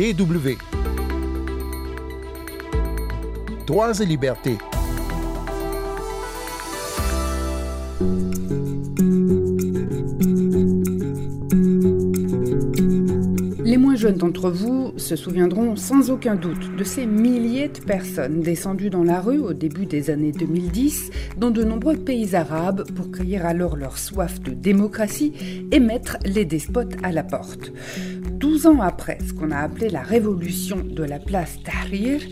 DW. Droits et libertés. Les moins jeunes d'entre vous se souviendront sans aucun doute de ces milliers de personnes descendues dans la rue au début des années 2010 dans de nombreux pays arabes pour crier alors leur soif de démocratie et mettre les despotes à la porte. 12 ans après ce qu'on a appelé la révolution de la place Tahrir,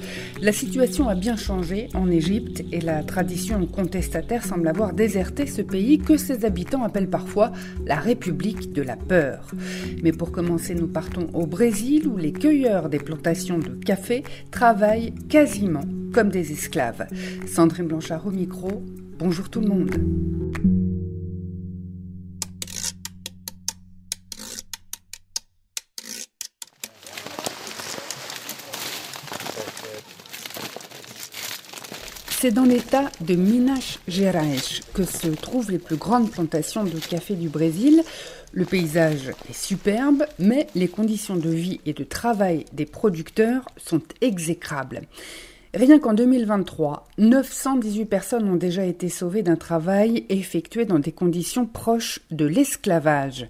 la situation a bien changé en Égypte et la tradition contestataire semble avoir déserté ce pays que ses habitants appellent parfois la République de la peur. Mais pour commencer, nous partons au Brésil où les cueilleurs des plantations de café travaillent quasiment comme des esclaves. Sandrine Blanchard au micro. Bonjour tout le monde. C'est dans l'état de Minas Gerais que se trouvent les plus grandes plantations de café du Brésil. Le paysage est superbe, mais les conditions de vie et de travail des producteurs sont exécrables. Rien qu'en 2023, 918 personnes ont déjà été sauvées d'un travail effectué dans des conditions proches de l'esclavage.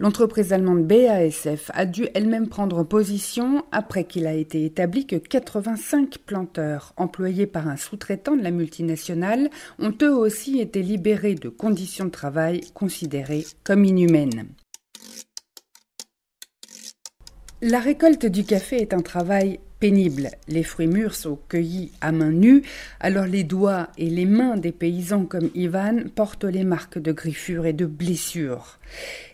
L'entreprise allemande BASF a dû elle-même prendre position après qu'il a été établi que 85 planteurs employés par un sous-traitant de la multinationale ont eux aussi été libérés de conditions de travail considérées comme inhumaines. La récolte du café est un travail pénible. Les fruits mûrs sont cueillis à main nue, alors les doigts et les mains des paysans comme Ivan portent les marques de griffures et de blessures.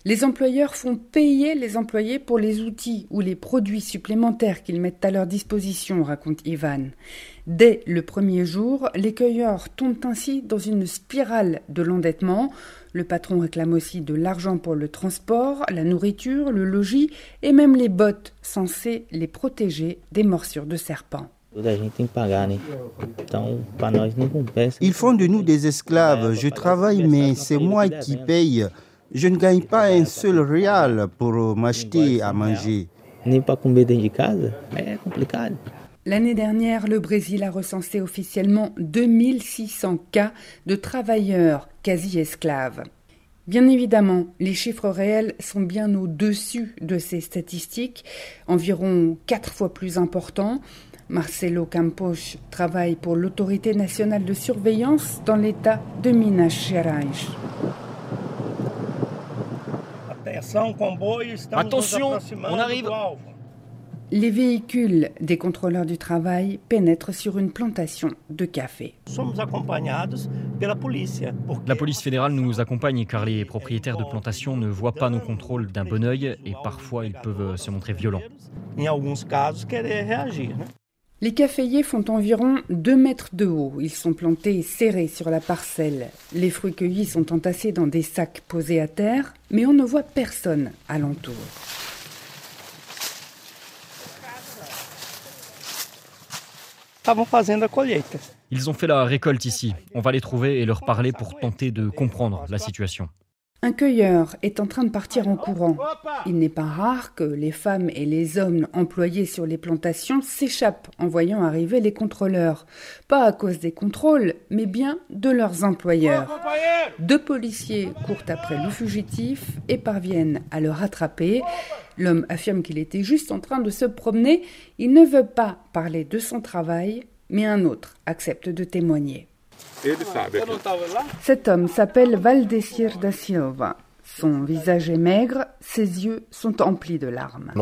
Les employeurs font payer les employés pour les outils ou les produits supplémentaires qu'ils mettent à leur disposition, raconte Ivan. Dès le premier jour, les cueilleurs tombent ainsi dans une spirale de l'endettement. Le patron réclame aussi de l'argent pour le transport, la nourriture, le logis et même les bottes censées les protéger des morsures de serpents. Ils font de nous des esclaves. Je travaille, mais c'est moi qui paye. Je ne gagne pas un seul real pour m'acheter à manger. L'année dernière, le Brésil a recensé officiellement 2600 cas de travailleurs quasi-esclaves. Bien évidemment, les chiffres réels sont bien au-dessus de ces statistiques, environ quatre fois plus importants. Marcelo Campos travaille pour l'autorité nationale de surveillance dans l'État de Minas Gerais. Attention, on arrive. Les véhicules des contrôleurs du travail pénètrent sur une plantation de café. La police fédérale nous accompagne car les propriétaires de plantations ne voient pas nos contrôles d'un bon œil et parfois ils peuvent se montrer violents. Les caféiers font environ 2 mètres de haut. Ils sont plantés serrés sur la parcelle. Les fruits cueillis sont entassés dans des sacs posés à terre, mais on ne voit personne alentour. Ils ont fait la récolte ici. On va les trouver et leur parler pour tenter de comprendre la situation. Un cueilleur est en train de partir en courant. Il n'est pas rare que les femmes et les hommes employés sur les plantations s'échappent en voyant arriver les contrôleurs. Pas à cause des contrôles, mais bien de leurs employeurs. Deux policiers courent après le fugitif et parviennent à le rattraper. L'homme affirme qu'il était juste en train de se promener. Il ne veut pas parler de son travail, mais un autre accepte de témoigner. Cet homme s'appelle Valdecir da Silva. Son visage est maigre, ses yeux sont emplis de larmes.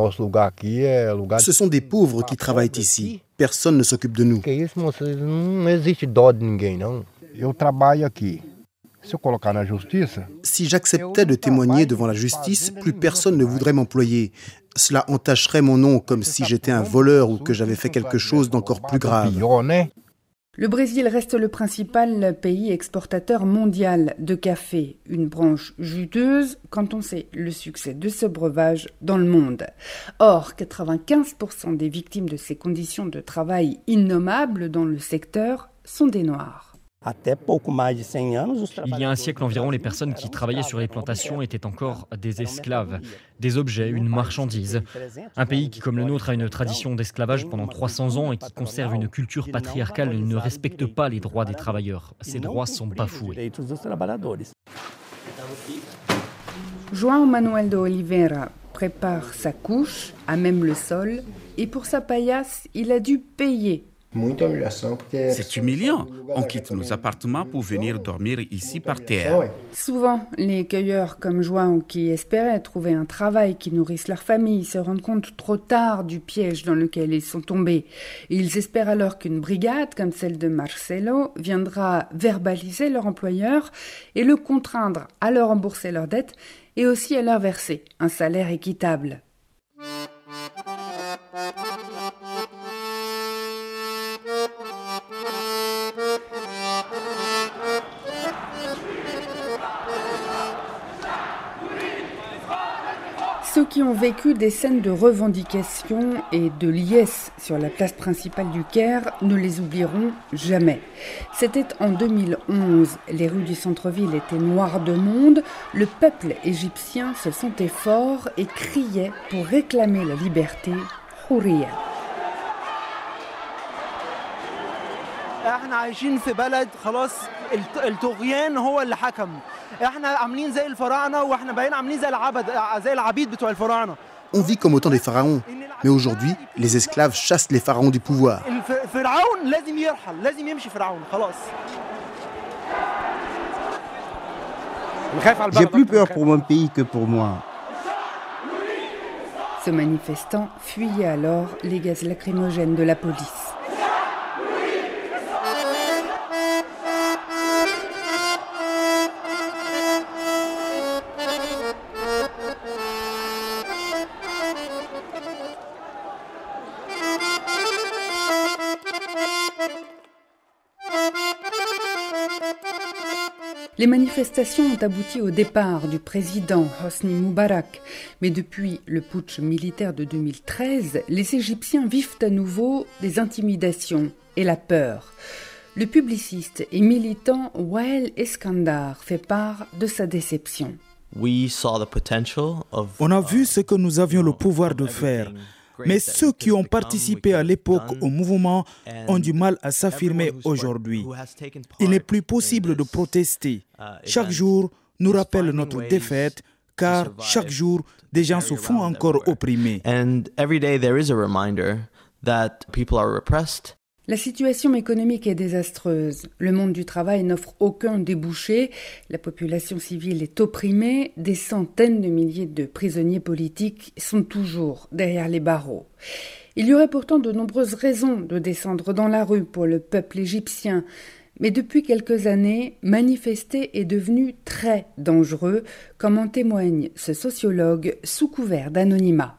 Ce sont des pauvres qui travaillent ici. Personne ne s'occupe de nous. Si j'acceptais de témoigner devant la justice, plus personne ne voudrait m'employer. Cela entacherait mon nom comme si j'étais un voleur ou que j'avais fait quelque chose d'encore plus grave. Le Brésil reste le principal pays exportateur mondial de café, une branche juteuse quand on sait le succès de ce breuvage dans le monde. Or, 95% des victimes de ces conditions de travail innommables dans le secteur sont des Noirs. Il y a un siècle environ, les personnes qui travaillaient sur les plantations étaient encore des esclaves, des objets, une marchandise. Un pays qui, comme le nôtre, a une tradition d'esclavage pendant 300 ans et qui conserve une culture patriarcale ne respecte pas les droits des travailleurs. Ces droits sont bafoués. João Manuel de Oliveira prépare sa couche à même le sol et pour sa paillasse, il a dû payer c'est humiliant. On quitte nos appartements pour venir dormir ici par terre. Souvent, les cueilleurs comme João qui espéraient trouver un travail qui nourrisse leur famille se rendent compte trop tard du piège dans lequel ils sont tombés. Ils espèrent alors qu'une brigade comme celle de Marcelo viendra verbaliser leur employeur et le contraindre à leur rembourser leurs dettes et aussi à leur verser un salaire équitable. Vécu des scènes de revendication et de liesse sur la place principale du Caire ne les oublieront jamais. C'était en 2011. Les rues du centre-ville étaient noires de monde. Le peuple égyptien se sentait fort et criait pour réclamer la liberté. Houria. On vit comme autant des pharaons, mais aujourd'hui, les esclaves chassent les pharaons du pouvoir. J'ai plus peur pour mon pays que pour moi. Ce manifestant fuyait alors les gaz lacrymogènes de la police. Les manifestations ont abouti au départ du président Hosni Moubarak, mais depuis le putsch militaire de 2013, les Égyptiens vivent à nouveau des intimidations et la peur. Le publiciste et militant Wael Eskandar fait part de sa déception. On a vu ce que nous avions le pouvoir de faire mais ceux qui ont participé à l'époque au mouvement ont du mal à s'affirmer aujourd'hui. Il n'est plus possible de protester. Chaque jour nous rappelle notre défaite, car chaque jour, des gens se font encore opprimer. La situation économique est désastreuse. Le monde du travail n'offre aucun débouché. La population civile est opprimée. Des centaines de milliers de prisonniers politiques sont toujours derrière les barreaux. Il y aurait pourtant de nombreuses raisons de descendre dans la rue pour le peuple égyptien. Mais depuis quelques années, manifester est devenu très dangereux, comme en témoigne ce sociologue sous couvert d'anonymat.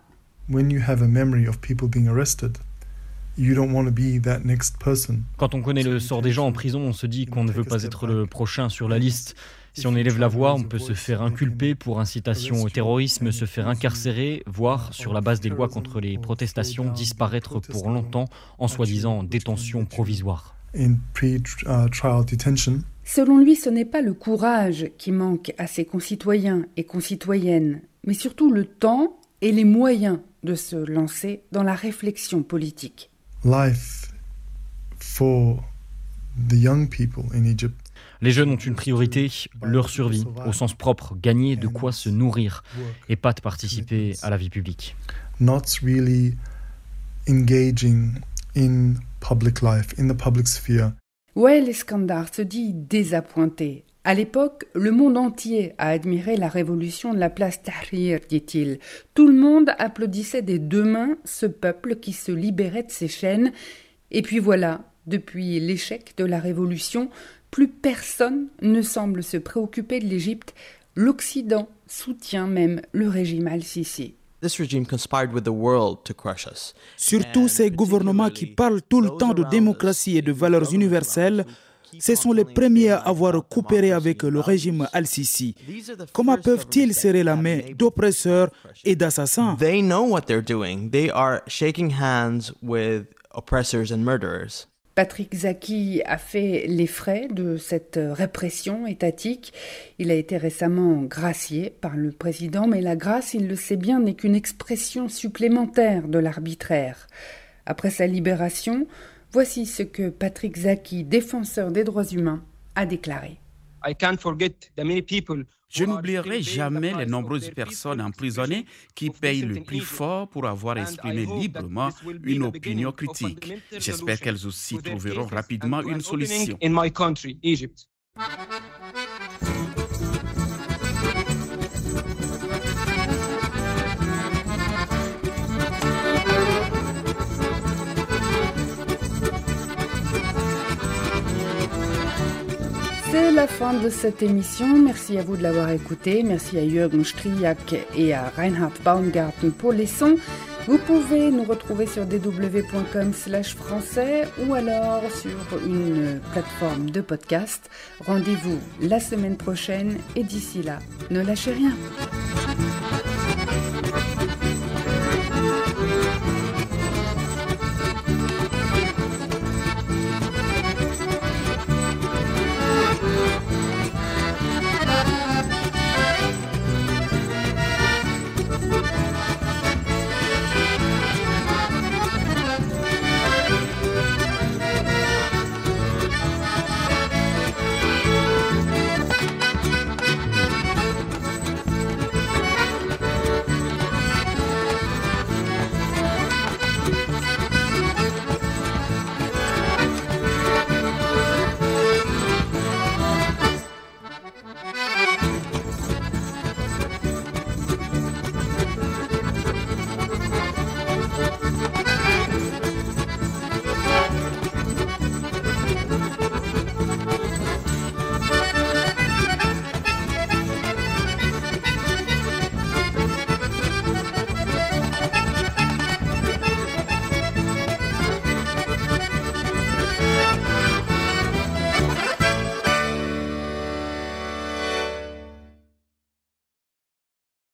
Quand on connaît le sort des gens en prison, on se dit qu'on ne veut pas être le prochain sur la liste. Si on élève la voix, on peut se faire inculper pour incitation au terrorisme, se faire incarcérer, voire, sur la base des lois contre les protestations, disparaître pour longtemps en soi-disant détention provisoire. Uh, Selon lui, ce n'est pas le courage qui manque à ses concitoyens et concitoyennes, mais surtout le temps et les moyens de se lancer dans la réflexion politique. Les jeunes ont une priorité, leur survie, au sens propre, gagner de quoi se nourrir, et pas de participer à la vie publique. Not really engaging in public life, in the public sphere. Ouais, se dit désappointé. À l'époque, le monde entier a admiré la révolution de la place Tahrir, dit-il. Tout le monde applaudissait des deux mains ce peuple qui se libérait de ses chaînes. Et puis voilà, depuis l'échec de la révolution, plus personne ne semble se préoccuper de l'Égypte. L'Occident soutient même le régime al-Sisi. Surtout ces gouvernements qui parlent tout le temps de démocratie et de valeurs universelles ce sont les premiers à avoir coopéré avec le régime al-Sisi. Comment peuvent-ils serrer la main d'oppresseurs et d'assassins? Patrick Zaki a fait les frais de cette répression étatique. Il a été récemment gracié par le président, mais la grâce, il le sait bien, n'est qu'une expression supplémentaire de l'arbitraire. Après sa libération, voici ce que Patrick Zaki, défenseur des droits humains, a déclaré. Je n'oublierai jamais les nombreuses personnes emprisonnées qui payent le prix fort pour avoir exprimé librement une opinion critique. J'espère qu'elles aussi trouveront rapidement une solution. La fin de cette émission. Merci à vous de l'avoir écouté. Merci à Jürgen Striak et à Reinhard Baumgarten pour les sons. Vous pouvez nous retrouver sur dw.com slash français ou alors sur une plateforme de podcast. Rendez-vous la semaine prochaine et d'ici là, ne lâchez rien.